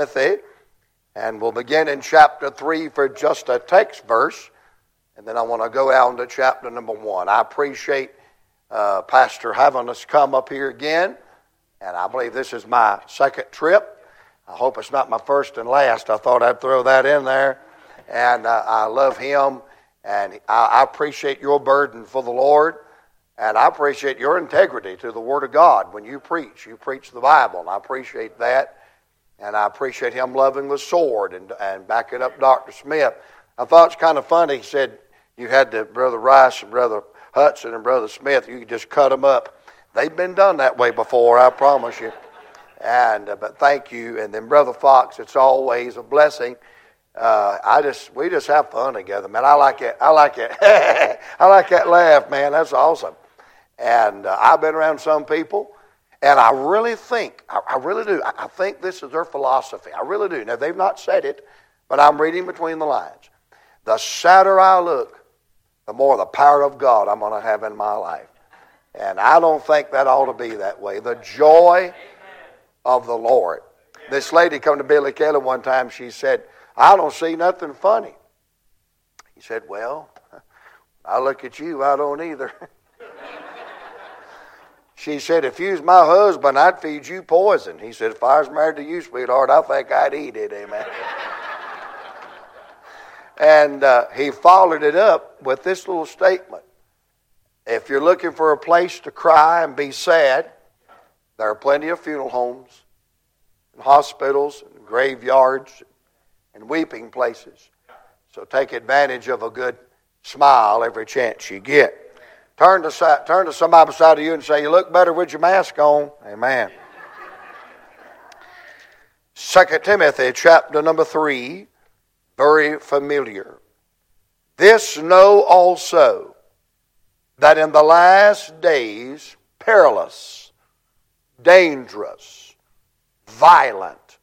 Timothy, and we'll begin in chapter 3 for just a text verse, and then I want to go out to chapter number 1. I appreciate uh, Pastor having us come up here again, and I believe this is my second trip. I hope it's not my first and last. I thought I'd throw that in there, and uh, I love him, and I appreciate your burden for the Lord. And I appreciate your integrity to the Word of God when you preach. You preach the Bible, and I appreciate that. And I appreciate him loving the sword and, and backing up Dr. Smith. I thought it's kind of funny. He said you had the Brother Rice and Brother Hudson and Brother Smith. You could just cut them up. They've been done that way before, I promise you. And uh, but thank you. And then Brother Fox, it's always a blessing. Uh, I just we just have fun together, man. I like it. I like it. I like that laugh, man. That's awesome. And uh, I've been around some people and I really think, I, really do, I, I think this is their philosophy. I really do. Now, they've not said it, but I'm reading between the lines. The sadder I look, the more the power of God I'm going to have in my life. And I don't think that ought to be that way. The joy of the Lord. This lady come to Billy Kelly one time. She said, I don't see nothing funny. He said, Well, I look at you, I don't either. She said, If you was my husband, I'd feed you poison. He said, If I was married to you, sweetheart, I think I'd eat it. Amen. and uh, he followed it up with this little statement If you're looking for a place to cry and be sad, there are plenty of funeral homes, and hospitals, and graveyards, and weeping places. So take advantage of a good smile every chance you get. Turn to, turn to somebody beside you and say, You look better with your mask on. Amen. 2 Timothy chapter number 3, very familiar. This know also that in the last days, perilous, dangerous, violent,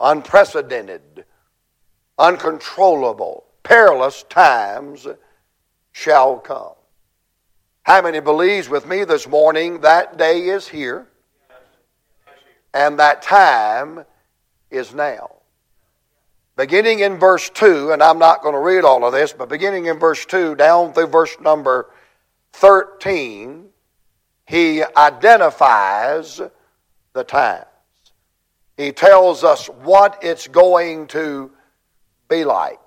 unprecedented, uncontrollable, perilous times shall come. How many believes with me this morning that day is here and that time is now? Beginning in verse 2, and I'm not going to read all of this, but beginning in verse 2 down through verse number 13, he identifies the times. He tells us what it's going to be like.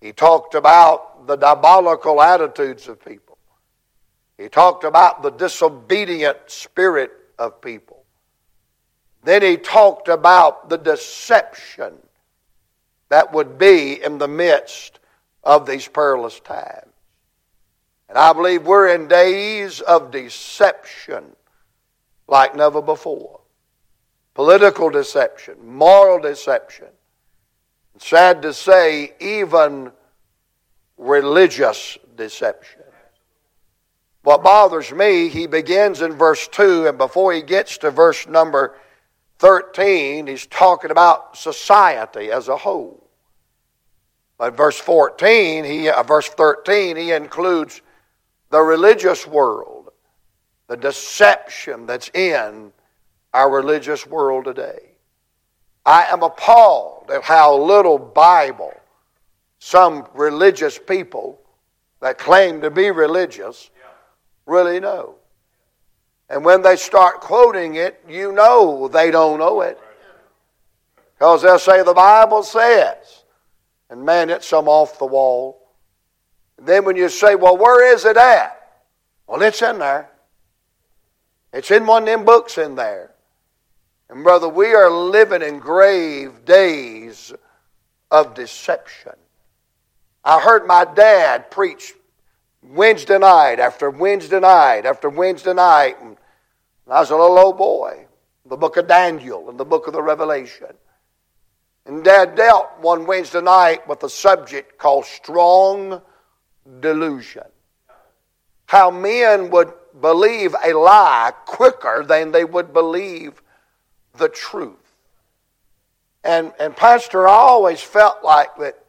He talked about the diabolical attitudes of people. He talked about the disobedient spirit of people. Then he talked about the deception that would be in the midst of these perilous times. And I believe we're in days of deception like never before. Political deception, moral deception. Sad to say, even religious deception. What bothers me, he begins in verse 2, and before he gets to verse number 13, he's talking about society as a whole. But verse 14, he, uh, verse 13, he includes the religious world, the deception that's in our religious world today. I am appalled at how little Bible some religious people that claim to be religious really know. And when they start quoting it, you know they don't know it. Because they'll say, the Bible says. And man, it's some off the wall. And then when you say, well, where is it at? Well, it's in there. It's in one of them books in there. And brother, we are living in grave days of deception. I heard my dad preach Wednesday night after Wednesday night after Wednesday night. And I was a little old boy. The book of Daniel and the book of the Revelation. And Dad dealt one Wednesday night with a subject called strong delusion. How men would believe a lie quicker than they would believe the truth. And, and Pastor, I always felt like that,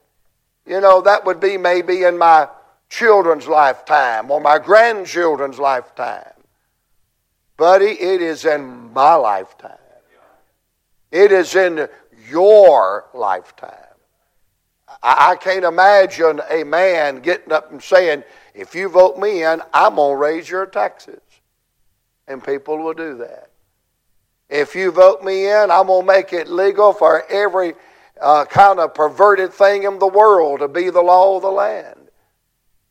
you know, that would be maybe in my children's lifetime or my grandchildren's lifetime. Buddy, it is in my lifetime. It is in your lifetime. I, I can't imagine a man getting up and saying, if you vote me in, I'm going to raise your taxes. And people will do that. If you vote me in, I'm going to make it legal for every uh, kind of perverted thing in the world to be the law of the land.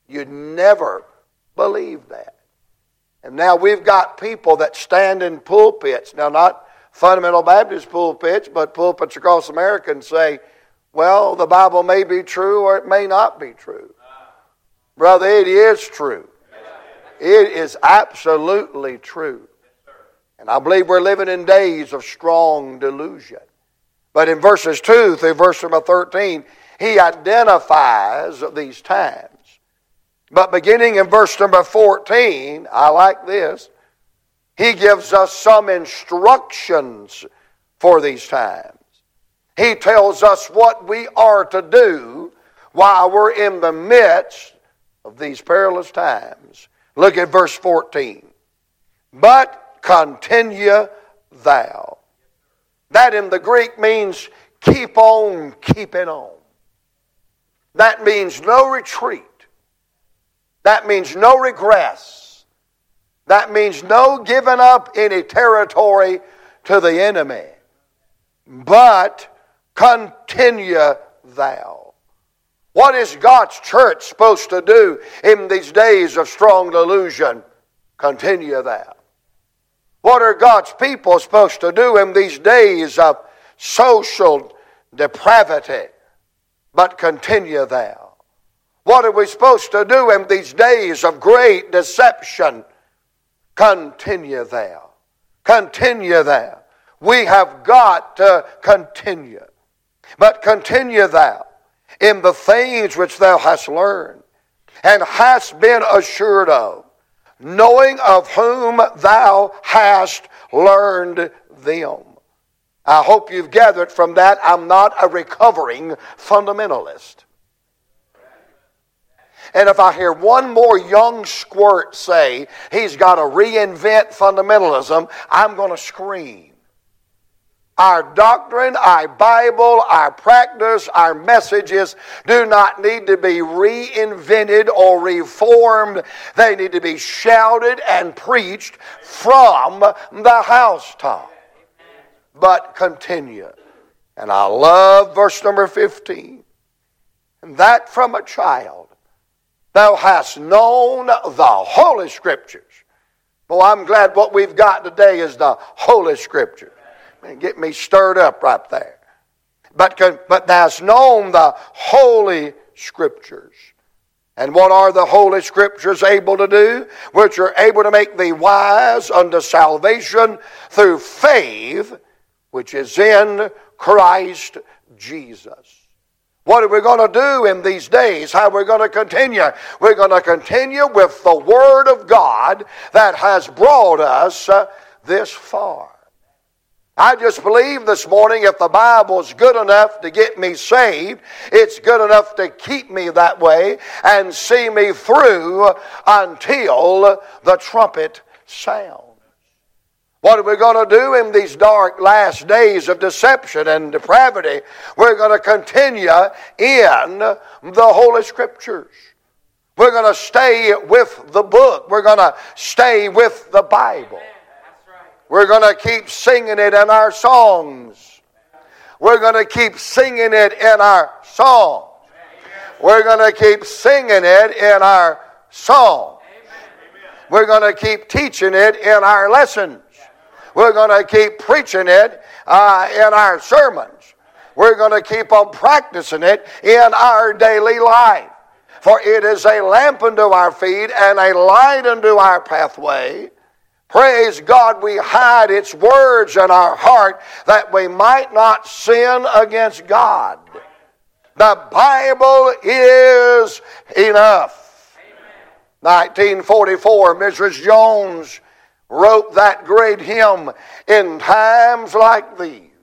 You'd never believe that. And now we've got people that stand in pulpits. Now, not fundamental Baptist pulpits, but pulpits across America and say, well, the Bible may be true or it may not be true. Brother, it is true. It is absolutely true. And I believe we're living in days of strong delusion. But in verses 2 through verse number 13, he identifies these times. But beginning in verse number 14, I like this. He gives us some instructions for these times. He tells us what we are to do while we're in the midst of these perilous times. Look at verse 14. But continue thou. That in the Greek means keep on keeping on. That means no retreat. That means no regress. That means no giving up any territory to the enemy. But continue thou. What is God's church supposed to do in these days of strong delusion? Continue thou. What are God's people supposed to do in these days of social depravity? But continue thou. What are we supposed to do in these days of great deception? Continue there. Continue there. We have got to continue. But continue thou in the things which thou hast learned and hast been assured of, knowing of whom thou hast learned them. I hope you've gathered from that I'm not a recovering fundamentalist. And if I hear one more young squirt say he's got to reinvent fundamentalism, I'm going to scream. Our doctrine, our Bible, our practice, our messages do not need to be reinvented or reformed. They need to be shouted and preached from the housetop. But continue. And I love verse number 15. And that from a child Thou hast known the Holy Scriptures. Well, I'm glad what we've got today is the Holy Scripture. Get me stirred up right there. But, but thou hast known the Holy Scriptures. And what are the Holy Scriptures able to do? Which are able to make thee wise unto salvation through faith, which is in Christ Jesus. What are we going to do in these days? How are we going to continue? We're going to continue with the Word of God that has brought us uh, this far. I just believe this morning if the Bible is good enough to get me saved, it's good enough to keep me that way and see me through until the trumpet sounds. What are we going to do in these dark last days of deception and depravity? We're going to continue in the Holy Scriptures. We're going to stay with the book. We're going to stay with the Bible. We're going to keep singing it in our songs. We're going to keep singing it in our songs. We're going to keep singing it in our songs. We're going to keep teaching it in our lessons. We're going to keep preaching it uh, in our sermons. We're going to keep on practicing it in our daily life. For it is a lamp unto our feet and a light unto our pathway. Praise God, we hide its words in our heart that we might not sin against God. The Bible is enough. 1944, Mrs. Jones wrote that great hymn, In Times Like These.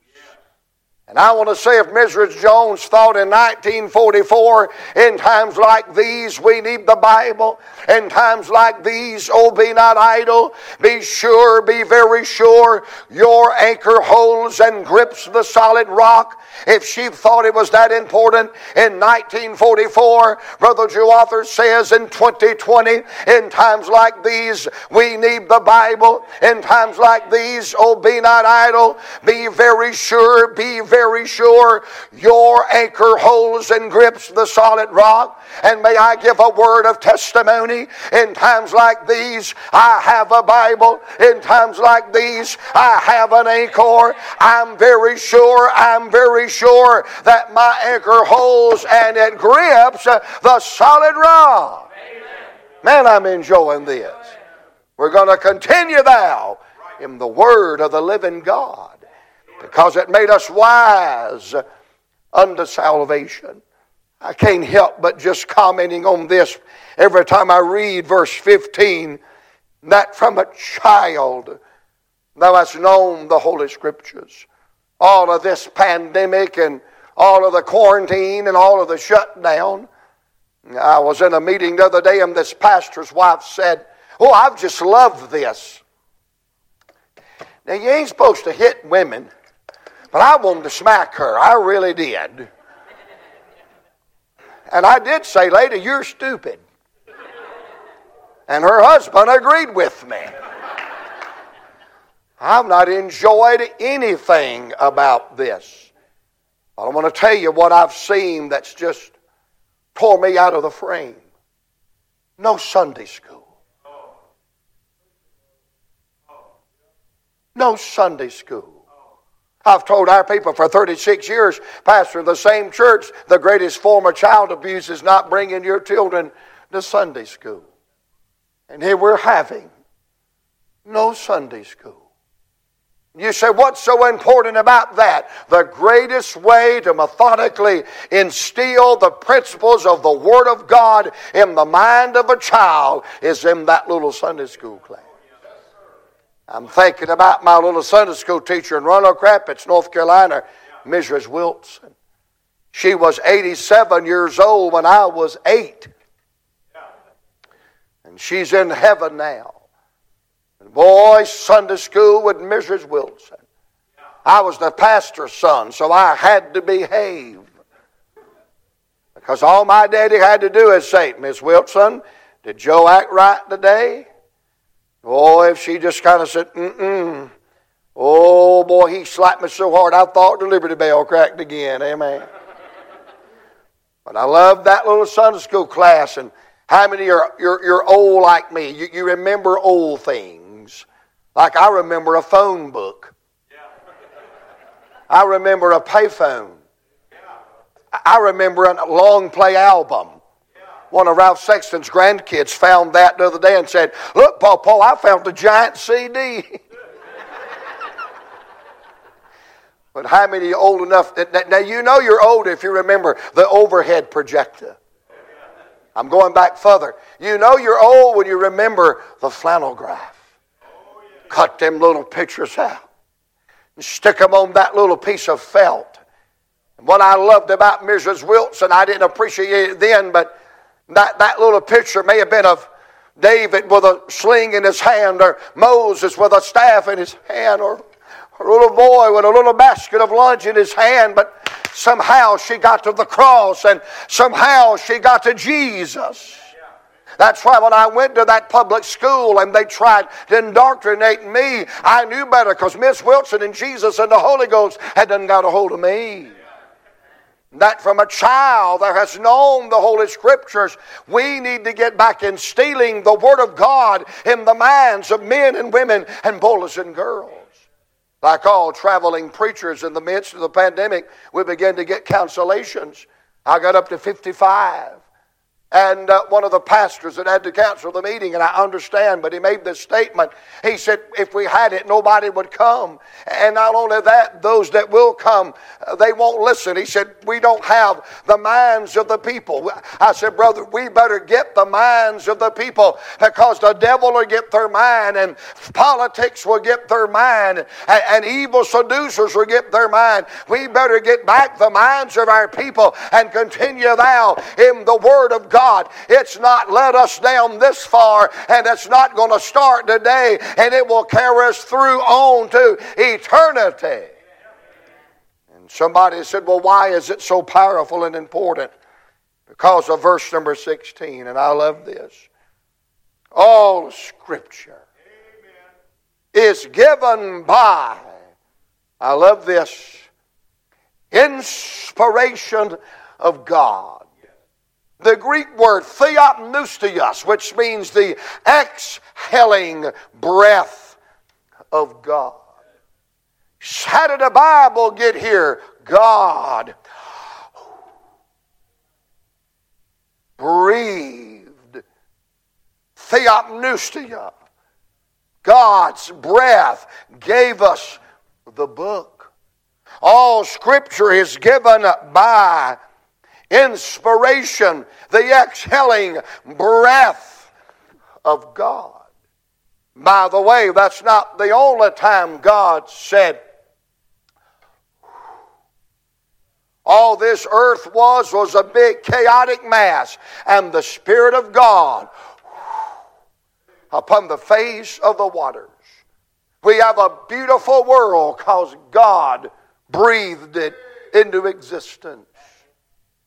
And I want to say if Mrs. Jones thought in 1944, in times like these, we need the Bible. In times like these, oh, be not idle. Be sure, be very sure, your anchor holds and grips the solid rock. If she thought it was that important in 1944, Brother Joe Arthur says in 2020, in times like these, we need the Bible. In times like these, oh, be not idle. Be very sure, be very sure your anchor holds and grips the solid rock. And may I give a word of testimony. In times like these, I have a Bible. In times like these, I have an anchor. I'm very sure, I'm very sure that my anchor holds and it grips the solid rock. Man, I'm enjoying this. We're going to continue thou in the word of the living God because it made us wise unto salvation. I can't help but just commenting on this every time I read verse 15 that from a child thou hast known the Holy Scriptures. All of this pandemic and all of the quarantine and all of the shutdown. I was in a meeting the other day and this pastor's wife said, Oh, I've just loved this. Now, you ain't supposed to hit women, but I wanted to smack her. I really did. And I did say, Lady, you're stupid. And her husband agreed with me. I've not enjoyed anything about this. I want to tell you what I've seen that's just tore me out of the frame. No Sunday school. No Sunday school. I've told our people for 36 years, pastor the same church, the greatest form of child abuse is not bringing your children to Sunday school. And here we're having no Sunday school. You say, what's so important about that? The greatest way to methodically instill the principles of the Word of God in the mind of a child is in that little Sunday school class. I'm thinking about my little Sunday school teacher in Roanoke Rapids, North Carolina, Mrs. Wilson. She was 87 years old when I was eight. And she's in heaven now. And boy, Sunday school with Mrs. Wilson. I was the pastor's son, so I had to behave. Because all my daddy had to do is say, Miss Wilson, did Joe act right today? Oh, if she just kind of said, mm-mm. Oh, boy, he slapped me so hard I thought the Liberty Bell cracked again. Amen. but I love that little Sunday school class. And how many are you're, you're old like me? You, you remember old things. Like I remember a phone book. I remember a payphone. I remember a long play album one of Ralph Sexton's grandkids found that the other day and said, Look, Paul, Paul, I found the giant CD. but how many are old enough? That, now, you know you're old if you remember the overhead projector. I'm going back further. You know you're old when you remember the flannel graph. Cut them little pictures out and stick them on that little piece of felt. And what I loved about Mrs. Wilson, I didn't appreciate it then, but that, that little picture may have been of David with a sling in his hand, or Moses with a staff in his hand, or a little boy with a little basket of lunch in his hand, but somehow she got to the cross and somehow she got to Jesus. That's why when I went to that public school and they tried to indoctrinate me, I knew better because Miss Wilson and Jesus and the Holy Ghost had done got a hold of me that from a child that has known the Holy Scriptures, we need to get back in stealing the Word of God in the minds of men and women and boys and girls. Like all traveling preachers in the midst of the pandemic, we began to get cancellations. I got up to 55. And uh, one of the pastors that had to cancel the meeting, and I understand, but he made this statement. He said, if we had it, nobody would come. And not only that, those that will come, uh, they won't listen. He said, we don't have the minds of the people. I said, brother, we better get the minds of the people because the devil will get their mind, and politics will get their mind, and, and evil seducers will get their mind. We better get back the minds of our people and continue thou in the Word of God God. It's not let us down this far, and it's not going to start today, and it will carry us through on to eternity. And somebody said, Well, why is it so powerful and important? Because of verse number 16, and I love this. All Scripture is given by, I love this, inspiration of God the Greek word theopneustos, which means the exhaling breath of God. How did the Bible get here? God breathed. Theopneustia. God's breath gave us the book. All scripture is given by inspiration, the exhaling breath of God. By the way, that's not the only time God said, all this earth was was a big chaotic mass, and the Spirit of God upon the face of the waters. We have a beautiful world because God breathed it into existence.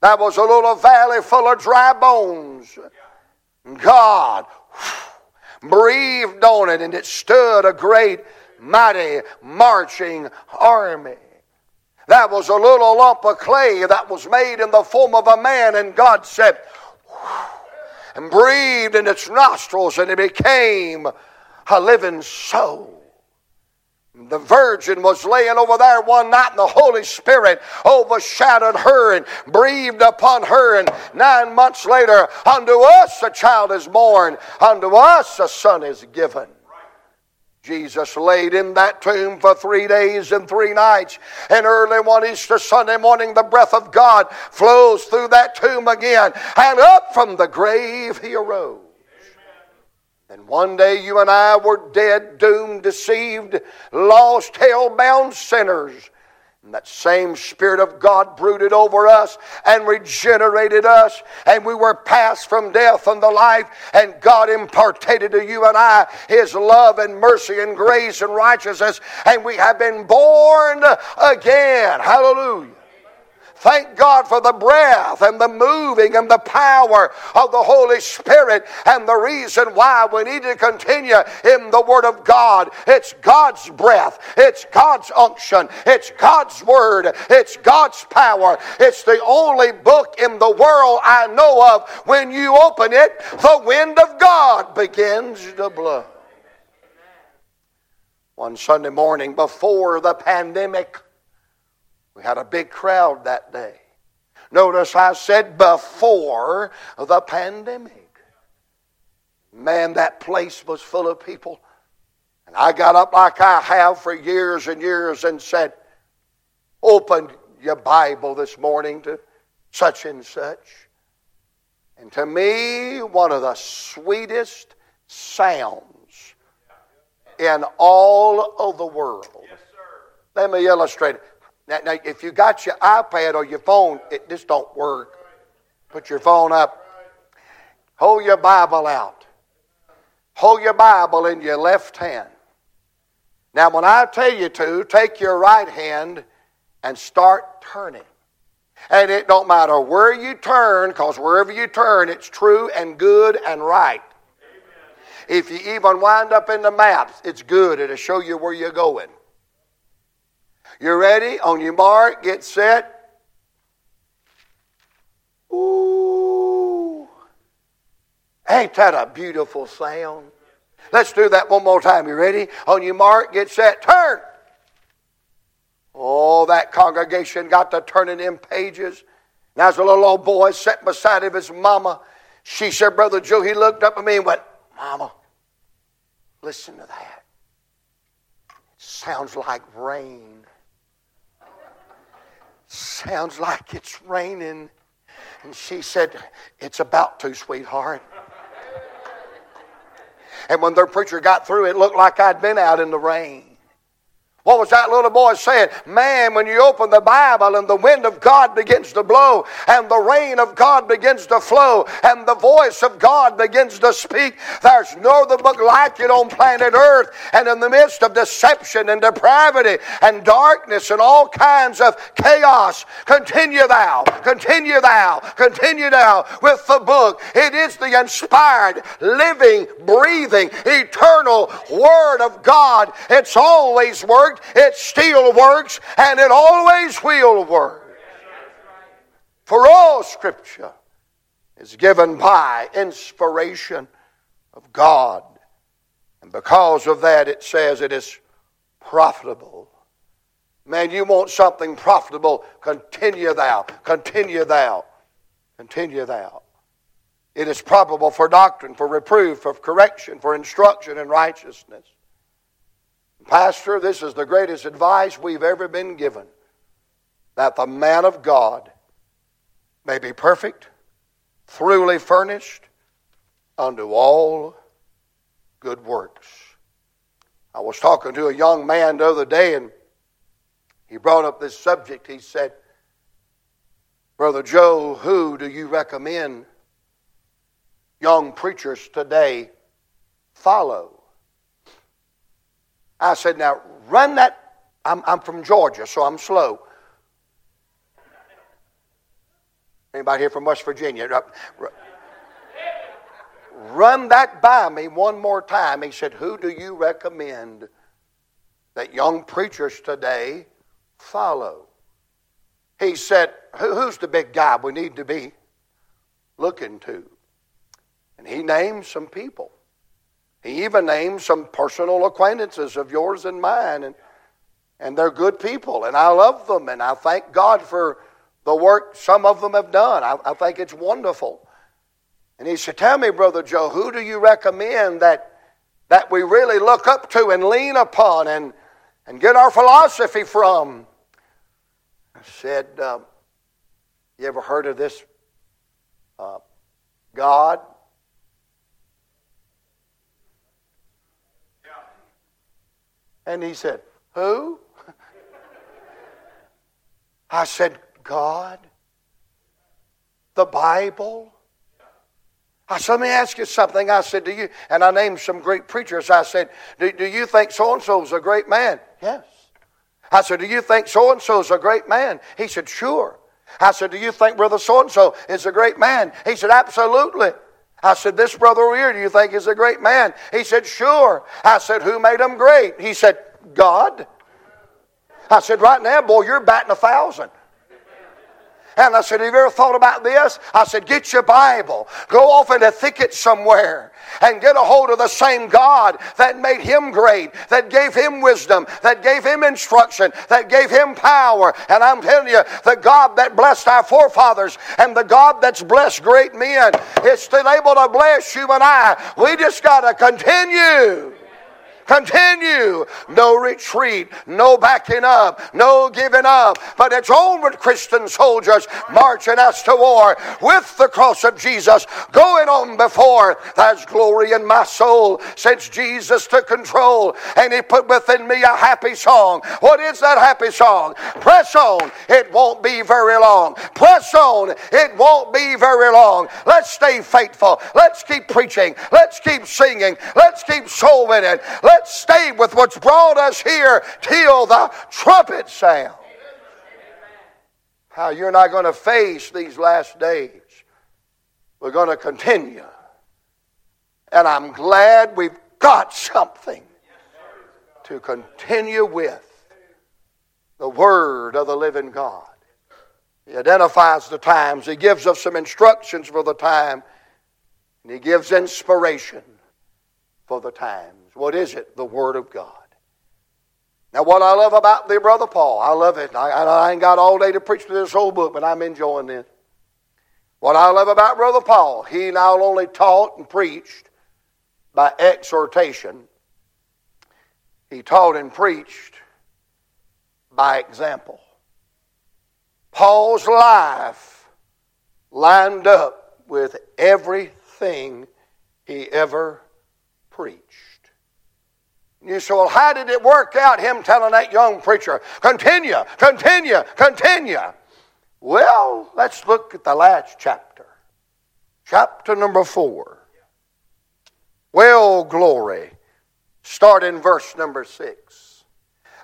That was a little valley full of dry bones. God breathed on it, and it stood a great, mighty, marching army. That was a little lump of clay that was made in the form of a man, and God said, and breathed in its nostrils, and it became a living soul. The virgin was laying over there one night, and the Holy Spirit overshadowed her and breathed upon her. And nine months later, unto us a child is born, unto us a son is given. Jesus laid in that tomb for three days and three nights. And early one Easter Sunday morning, the breath of God flows through that tomb again. And up from the grave he arose. And one day you and I were dead, doomed, deceived, lost, hell bound sinners. And that same Spirit of God brooded over us and regenerated us, and we were passed from death unto life, and God imparted to you and I His love and mercy and grace and righteousness, and we have been born again. Hallelujah. Thank God for the breath and the moving and the power of the Holy Spirit and the reason why we need to continue in the Word of God. It's God's breath, it's God's unction, it's God's Word, it's God's power. It's the only book in the world I know of when you open it, the wind of God begins to blow. One Sunday morning before the pandemic, we had a big crowd that day. Notice I said before the pandemic. Man, that place was full of people. And I got up like I have for years and years and said, Open your Bible this morning to such and such. And to me, one of the sweetest sounds in all of the world. Yes, Let me illustrate it. Now, now, if you got your iPad or your phone, it just don't work. Put your phone up. Hold your Bible out. Hold your Bible in your left hand. Now, when I tell you to, take your right hand and start turning. And it don't matter where you turn, because wherever you turn, it's true and good and right. If you even wind up in the maps, it's good. It'll show you where you're going. You ready? On your mark, get set. Ooh. Ain't that a beautiful sound? Let's do that one more time. You ready? On your mark, get set, turn. Oh, that congregation got to turning in pages. Now, there's a little old boy sitting beside of his mama. She said, Brother Joe, he looked up at me and went, Mama, listen to that. It sounds like rain. Sounds like it's raining. And she said, It's about to, sweetheart. And when their preacher got through, it looked like I'd been out in the rain. What was that little boy saying? Man, when you open the Bible and the wind of God begins to blow and the rain of God begins to flow and the voice of God begins to speak, there's no other book like it on planet Earth. And in the midst of deception and depravity and darkness and all kinds of chaos, continue thou, continue thou, continue thou with the book. It is the inspired, living, breathing, eternal Word of God. It's always worked worked, it still works, and it always will work. For all Scripture is given by inspiration of God. And because of that, it says it is profitable. Man, you want something profitable, continue thou, continue thou, continue thou. It is probable for doctrine, for reproof, for correction, for instruction in righteousness Pastor, this is the greatest advice we've ever been given that the man of God may be perfect, thoroughly furnished unto all good works. I was talking to a young man the other day, and he brought up this subject. He said, Brother Joe, who do you recommend young preachers today follow? I said, now run that. I'm, I'm from Georgia, so I'm slow. Anybody here from West Virginia? Run that by me one more time. He said, Who do you recommend that young preachers today follow? He said, Who's the big guy we need to be looking to? And he named some people. He even named some personal acquaintances of yours and mine, and, and they're good people, and I love them, and I thank God for the work some of them have done. I, I think it's wonderful. And he said, Tell me, Brother Joe, who do you recommend that, that we really look up to and lean upon and, and get our philosophy from? I said, uh, You ever heard of this uh, God And he said, Who? I said, God? The Bible? I said, let me ask you something. I said, do you, and I named some great preachers. I said, do, do you think so and so is a great man? Yes. I said, do you think so and so is a great man? He said, sure. I said, do you think brother so and so is a great man? He said, absolutely. I said, This brother over here, do you think is a great man? He said, Sure. I said, Who made him great? He said, God. I said, Right now, boy, you're batting a thousand. And I said, Have you ever thought about this? I said, Get your Bible, go off in a thicket somewhere, and get a hold of the same God that made him great, that gave him wisdom, that gave him instruction, that gave him power. And I'm telling you, the God that blessed our forefathers and the God that's blessed great men is still able to bless you and I. We just got to continue. Continue. No retreat, no backing up, no giving up. But it's onward, Christian soldiers, marching us to war with the cross of Jesus going on before. There's glory in my soul since Jesus took control and He put within me a happy song. What is that happy song? Press on. It won't be very long. Press on. It won't be very long. Let's stay faithful. Let's keep preaching. Let's keep singing. Let's keep soul winning. Let's Let's stay with what's brought us here till the trumpet sound. How you're not going to face these last days. We're going to continue. And I'm glad we've got something to continue with the Word of the living God. He identifies the times, He gives us some instructions for the time, and He gives inspiration for the times. What is it? The Word of God. Now, what I love about the Brother Paul, I love it. I, I ain't got all day to preach through this whole book, but I'm enjoying this. What I love about Brother Paul, he not only taught and preached by exhortation, he taught and preached by example. Paul's life lined up with everything he ever preached. You say, well, how did it work out, him telling that young preacher, continue, continue, continue? Well, let's look at the last chapter. Chapter number four. Well, glory. Start in verse number six.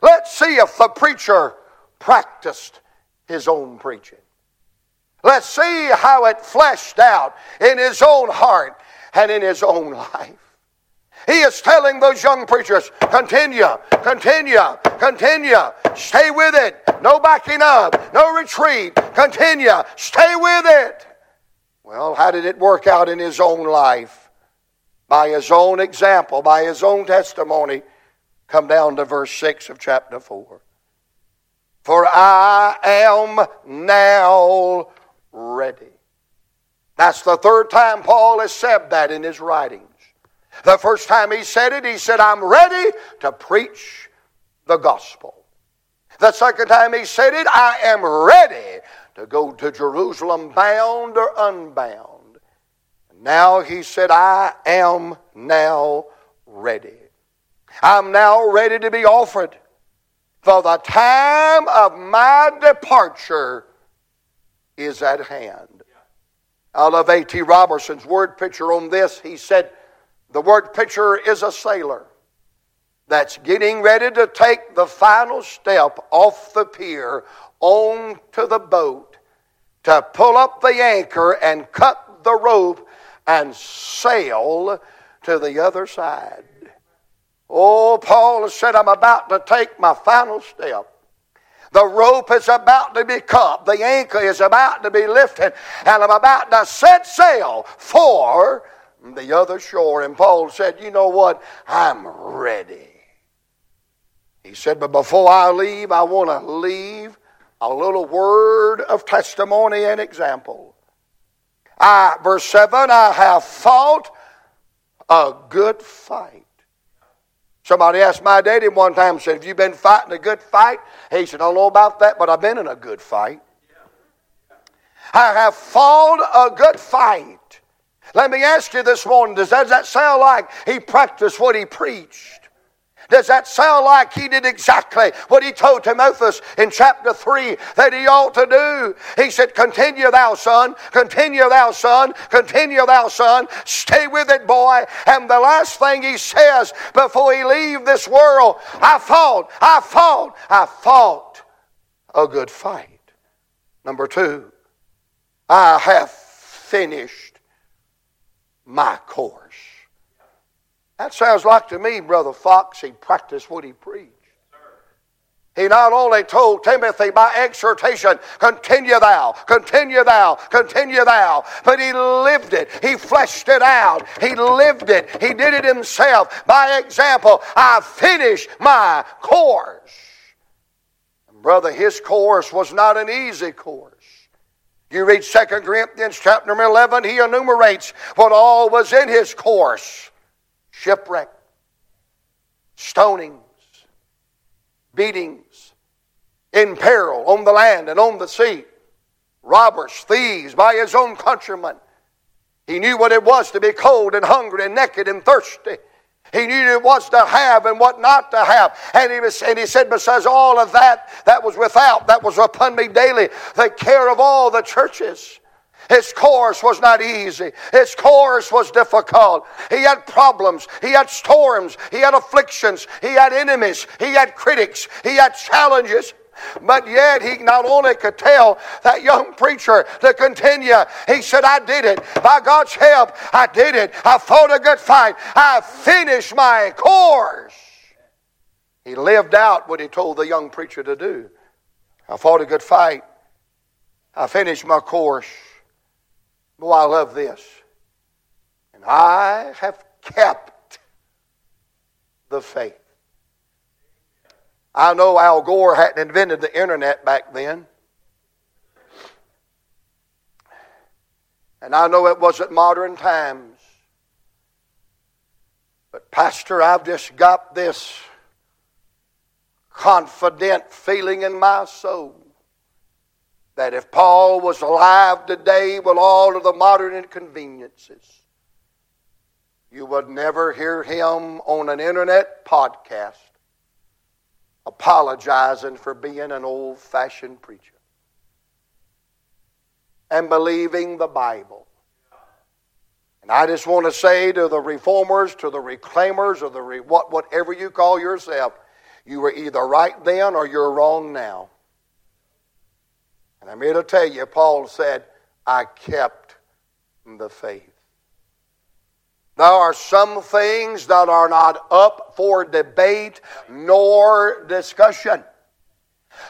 Let's see if the preacher practiced his own preaching. Let's see how it fleshed out in his own heart and in his own life. He is telling those young preachers, continue, continue, continue, stay with it. No backing up, no retreat. Continue, stay with it. Well, how did it work out in his own life? By his own example, by his own testimony. Come down to verse 6 of chapter 4. For I am now ready. That's the third time Paul has said that in his writings. The first time he said it, he said, I'm ready to preach the gospel. The second time he said it, I am ready to go to Jerusalem bound or unbound. Now he said, I am now ready. I'm now ready to be offered. For the time of my departure is at hand. I love A.T. Robertson's word picture on this. He said, The word pitcher is a sailor that's getting ready to take the final step off the pier onto the boat to pull up the anchor and cut the rope and sail to the other side. Oh, Paul said, I'm about to take my final step. The rope is about to be cut. The anchor is about to be lifted. And I'm about to set sail for the other shore. And Paul said, You know what? I'm ready. He said, But before I leave, I want to leave a little word of testimony and example. I, verse 7 I have fought a good fight. Somebody asked my daddy one time, said, Have you been fighting a good fight? He said, I don't know about that, but I've been in a good fight. I have fought a good fight. Let me ask you this morning, does that sound like he practiced what he preached? Does that sound like he did exactly what he told Timotheus in chapter 3 that he ought to do? He said, Continue thou, son, continue thou, son, continue thou, son, stay with it, boy. And the last thing he says before he leave this world, I fought, I fought, I fought a good fight. Number two, I have finished my course. That sounds like to me, Brother Fox, he practiced what he preached. He not only told Timothy by exhortation, continue thou, continue thou, continue thou, but he lived it. He fleshed it out. He lived it. He did it himself. By example, I finished my course. Brother, his course was not an easy course. You read 2 Corinthians chapter number 11, he enumerates what all was in his course shipwreck, stonings, beatings, in peril on the land and on the sea, robbers, thieves by his own countrymen. He knew what it was to be cold and hungry and naked and thirsty. He knew what to have and what not to have. And he, was, and he said, besides all of that, that was without, that was upon me daily, the care of all the churches. His course was not easy. His course was difficult. He had problems. He had storms. He had afflictions. He had enemies. He had critics. He had challenges. But yet he not only could tell that young preacher to continue, he said, I did it. By God's help, I did it. I fought a good fight. I finished my course. He lived out what he told the young preacher to do. I fought a good fight. I finished my course. Boy, I love this. And I have kept the faith. I know Al Gore hadn't invented the internet back then. And I know it wasn't modern times. But, Pastor, I've just got this confident feeling in my soul that if Paul was alive today with all of the modern inconveniences, you would never hear him on an internet podcast apologizing for being an old fashioned preacher and believing the Bible. And I just want to say to the reformers, to the reclaimers, or the re, what, whatever you call yourself, you were either right then or you're wrong now. And I'm here to tell you, Paul said, I kept the faith. There are some things that are not up for debate nor discussion.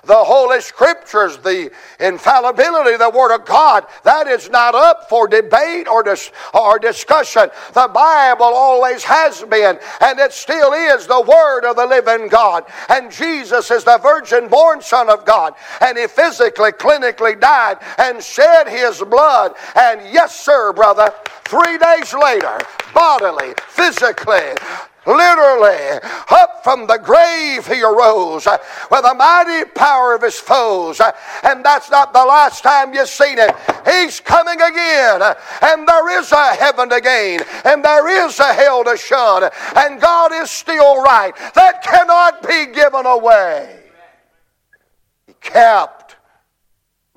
The Holy Scriptures, the infallibility, the Word of God, that is not up for debate or, dis- or discussion. The Bible always has been, and it still is the Word of the living God. And Jesus is the virgin born Son of God. And He physically, clinically died and shed His blood. And yes, sir, brother, three days later, bodily, physically, Literally, up from the grave he arose uh, with a mighty power of his foes. Uh, and that's not the last time you've seen it. He's coming again. Uh, and there is a heaven to gain. And there is a hell to shun. And God is still right. That cannot be given away. He kept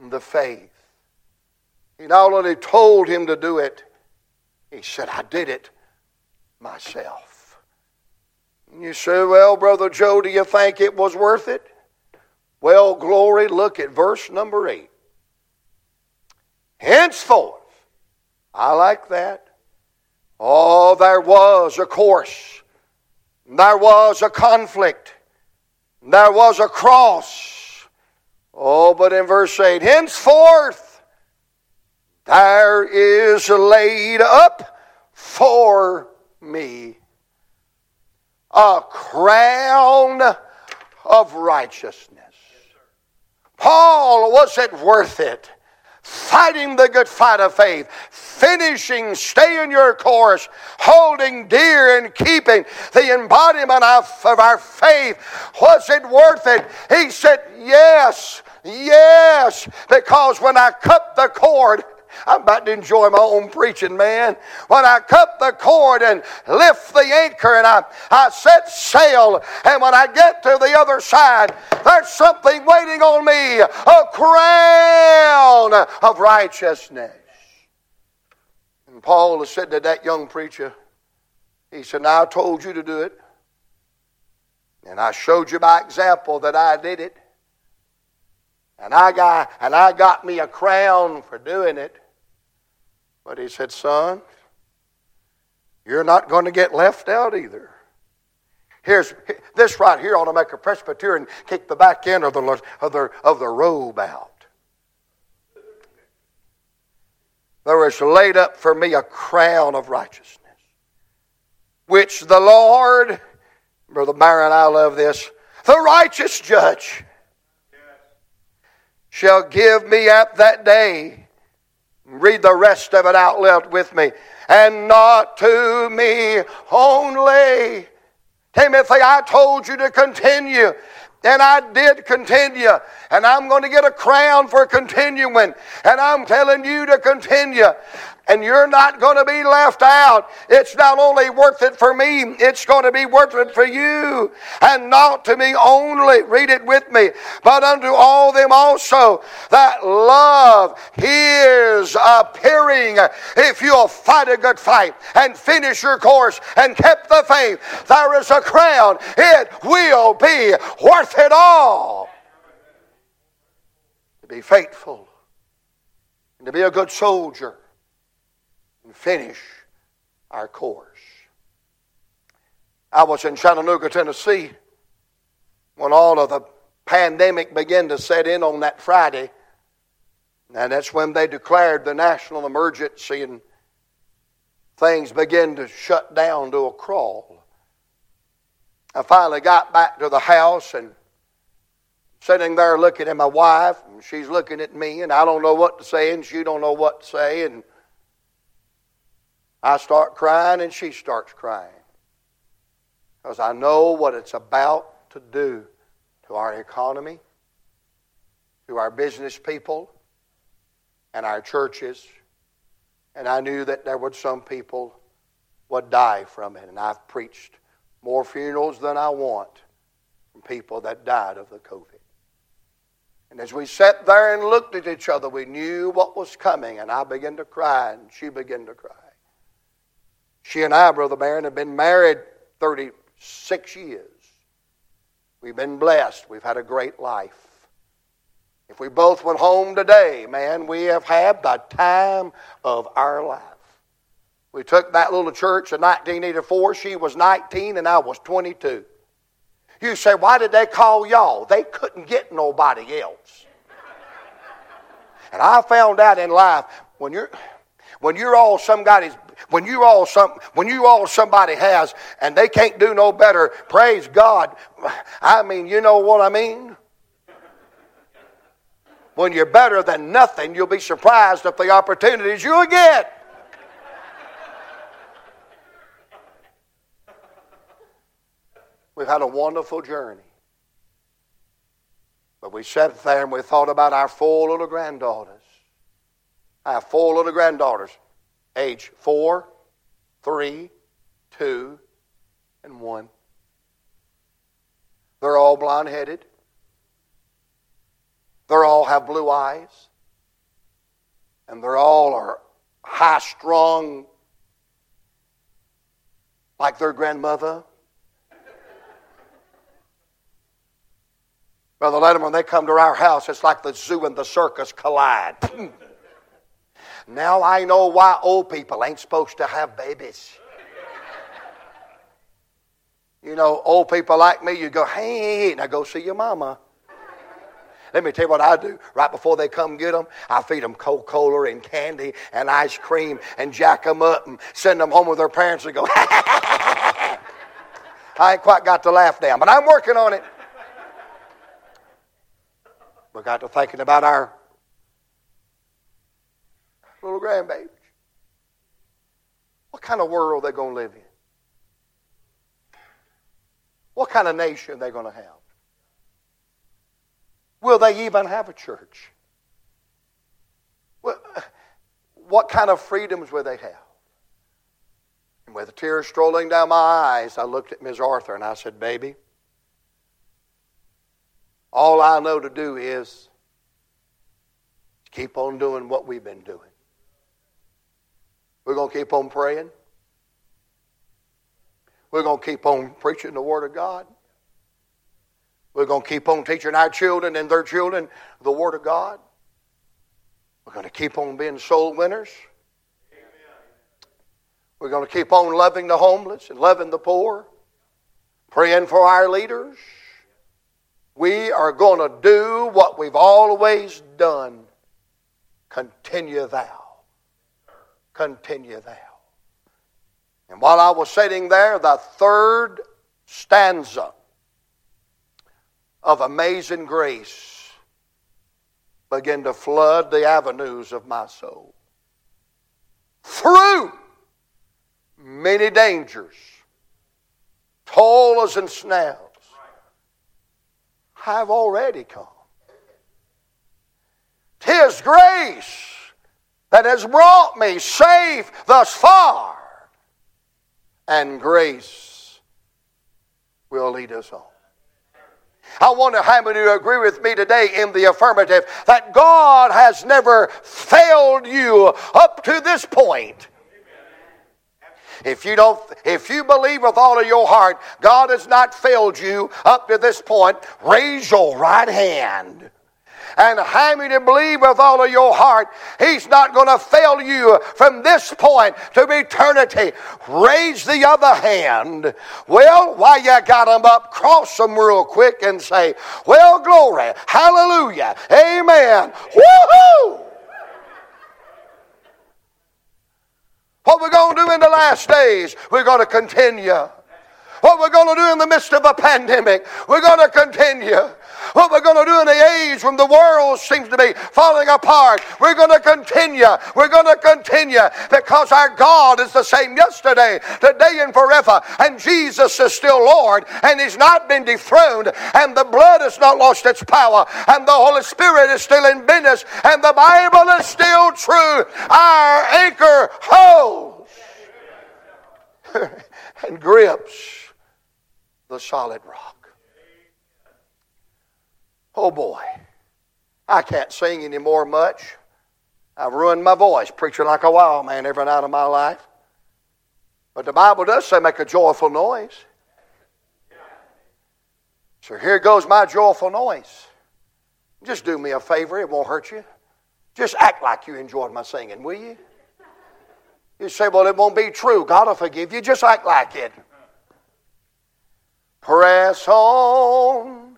the faith. He not only told him to do it, he said, I did it myself. You say, well, Brother Joe, do you think it was worth it? Well, glory, look at verse number 8. Henceforth, I like that. Oh, there was a course. There was a conflict. There was a cross. Oh, but in verse 8, henceforth, there is laid up for me a crown of righteousness. Paul, was it worth it? Fighting the good fight of faith, finishing, staying your course, holding dear and keeping the embodiment of, of our faith. Was it worth it? He said, Yes, yes, because when I cut the cord, I'm about to enjoy my own preaching, man. When I cut the cord and lift the anchor and I, I set sail, and when I get to the other side, there's something waiting on me a crown of righteousness. And Paul said to that young preacher, he said, Now I told you to do it. And I showed you by example that I did it. And I got and I got me a crown for doing it. But he said, Son, you're not going to get left out either. Here's this right here ought to make a Presbyterian kick the back end of the, of the, of the robe out. There is laid up for me a crown of righteousness, which the Lord, Brother Byron, I love this, the righteous judge shall give me at that day Read the rest of it out loud with me. And not to me only. Timothy, I told you to continue. And I did continue. And I'm going to get a crown for continuing. And I'm telling you to continue and you're not going to be left out. It's not only worth it for me, it's going to be worth it for you. And not to me only, read it with me, but unto all them also that love is appearing. If you'll fight a good fight and finish your course and kept the faith, there is a crown. It will be worth it all. To be faithful and to be a good soldier finish our course. I was in Chattanooga, Tennessee when all of the pandemic began to set in on that Friday. And that's when they declared the national emergency and things began to shut down to a crawl. I finally got back to the house and sitting there looking at my wife, and she's looking at me, and I don't know what to say, and she don't know what to say, and I start crying and she starts crying. Because I know what it's about to do to our economy, to our business people, and our churches. And I knew that there would some people would die from it. And I've preached more funerals than I want from people that died of the COVID. And as we sat there and looked at each other, we knew what was coming. And I began to cry, and she began to cry. She and I, Brother Barron, have been married 36 years. We've been blessed. We've had a great life. If we both went home today, man, we have had the time of our life. We took that little church in 1984. She was 19 and I was 22. You say, why did they call y'all? They couldn't get nobody else. And I found out in life when you're when you're all somebody's when you all some when you all somebody has and they can't do no better, praise God. I mean, you know what I mean? When you're better than nothing, you'll be surprised at the opportunities you'll get. We've had a wonderful journey. But we sat there and we thought about our four little granddaughters. Have four little granddaughters, age four, three, two, and one. They're all blonde headed. They all have blue eyes. And they're all are high strung like their grandmother. Brother when they come to our house, it's like the zoo and the circus collide. Now I know why old people ain't supposed to have babies. You know, old people like me, you go, hey, now go see your mama. Let me tell you what I do. Right before they come get them, I feed them Coca-Cola and candy and ice cream and jack them up and send them home with their parents and go, I ain't quite got the laugh down, but I'm working on it. We got to thinking about our little grandbabies. What kind of world are they going to live in? What kind of nation are they going to have? Will they even have a church? What kind of freedoms will they have? And with tears strolling down my eyes, I looked at Miss Arthur and I said, Baby, all I know to do is keep on doing what we've been doing. We're going to keep on praying. We're going to keep on preaching the Word of God. We're going to keep on teaching our children and their children the Word of God. We're going to keep on being soul winners. We're going to keep on loving the homeless and loving the poor, praying for our leaders. We are going to do what we've always done. Continue thou. Continue thou. And while I was sitting there, the third stanza of amazing grace began to flood the avenues of my soul. Through many dangers, toils and snails, have already come. Tis grace that has brought me safe thus far, and grace will lead us on. I wonder how many you agree with me today in the affirmative that God has never failed you up to this point. If you don't, if you believe with all of your heart, God has not failed you up to this point, raise your right hand and many believe with all of your heart. He's not going to fail you from this point to eternity? Raise the other hand. Well, while you got them up, cross them real quick and say, Well, glory, hallelujah, amen, woohoo! What we're going to do in the last days, we're going to continue What we're going to do in the midst of a pandemic, we're going to continue. What we're going to do in the age when the world seems to be falling apart, we're going to continue. We're going to continue because our God is the same yesterday, today, and forever. And Jesus is still Lord and He's not been dethroned, and the blood has not lost its power, and the Holy Spirit is still in business, and the Bible is still true. Our anchor holds and grips the solid rock. Oh boy, I can't sing anymore much. I've ruined my voice preaching like a wild man every night of my life. But the Bible does say make a joyful noise. So here goes my joyful noise. Just do me a favor, it won't hurt you. Just act like you enjoyed my singing, will you? You say, well, it won't be true. God will forgive you. Just act like it. Press on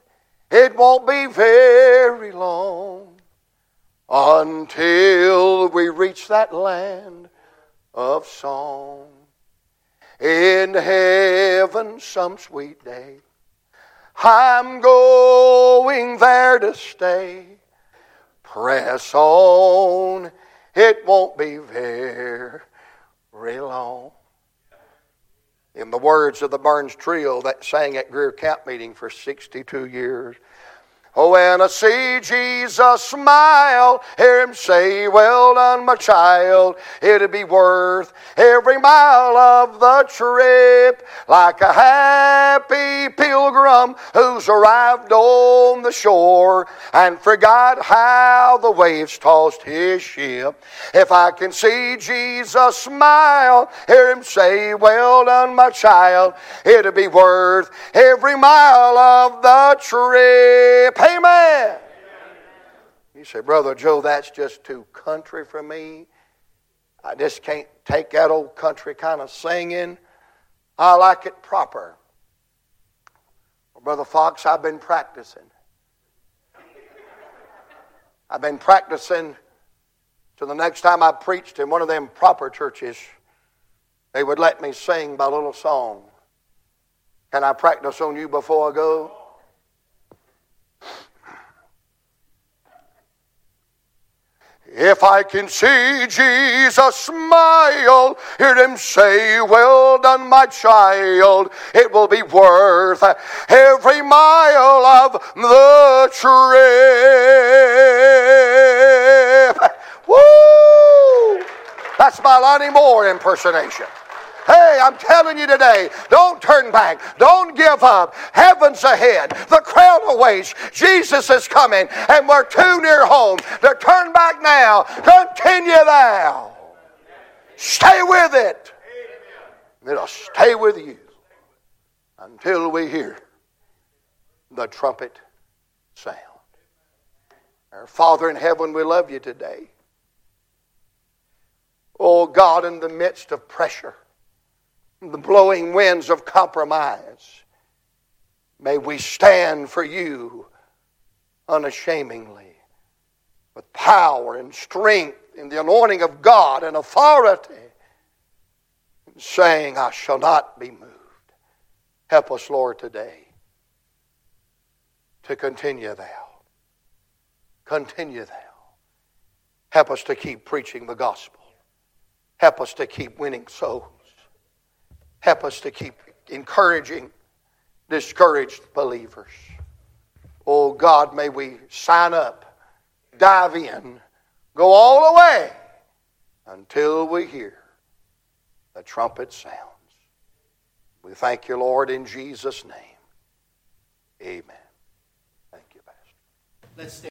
it won't be very long until we reach that land of song. In heaven, some sweet day, I'm going there to stay. Press on, it won't be very long in the words of the Burns Trio that sang at Greer Camp Meeting for 62 years. Oh, when I see Jesus smile, hear him say, Well done, my child, it'll be worth every mile of the trip. Like a happy pilgrim who's arrived on the shore and forgot how the waves tossed his ship. If I can see Jesus smile, hear him say, Well done, my child, it'll be worth every mile of the trip. Amen. You say, Brother Joe, that's just too country for me. I just can't take that old country kind of singing. I like it proper. Well, Brother Fox, I've been practicing. I've been practicing till the next time I preached in one of them proper churches, they would let me sing my little song. Can I practice on you before I go? If I can see Jesus smile, hear him say, Well done, my child, it will be worth every mile of the trip. Woo! That's my Lonnie Moore impersonation. Hey, I'm telling you today, don't turn back. Don't give up. Heaven's ahead. The crown awaits. Jesus is coming, and we're too near home to turn back now. Continue thou. Stay with it. It'll stay with you until we hear the trumpet sound. Our Father in heaven, we love you today. Oh God, in the midst of pressure, the blowing winds of compromise. May we stand for you unashamedly with power and strength in the anointing of God and authority, saying, I shall not be moved. Help us, Lord, today to continue thou. Continue thou. Help us to keep preaching the gospel. Help us to keep winning souls. Help us to keep encouraging discouraged believers. Oh God, may we sign up, dive in, go all the way until we hear the trumpet sounds. We thank you, Lord, in Jesus' name. Amen. Thank you, Pastor. Let's stay.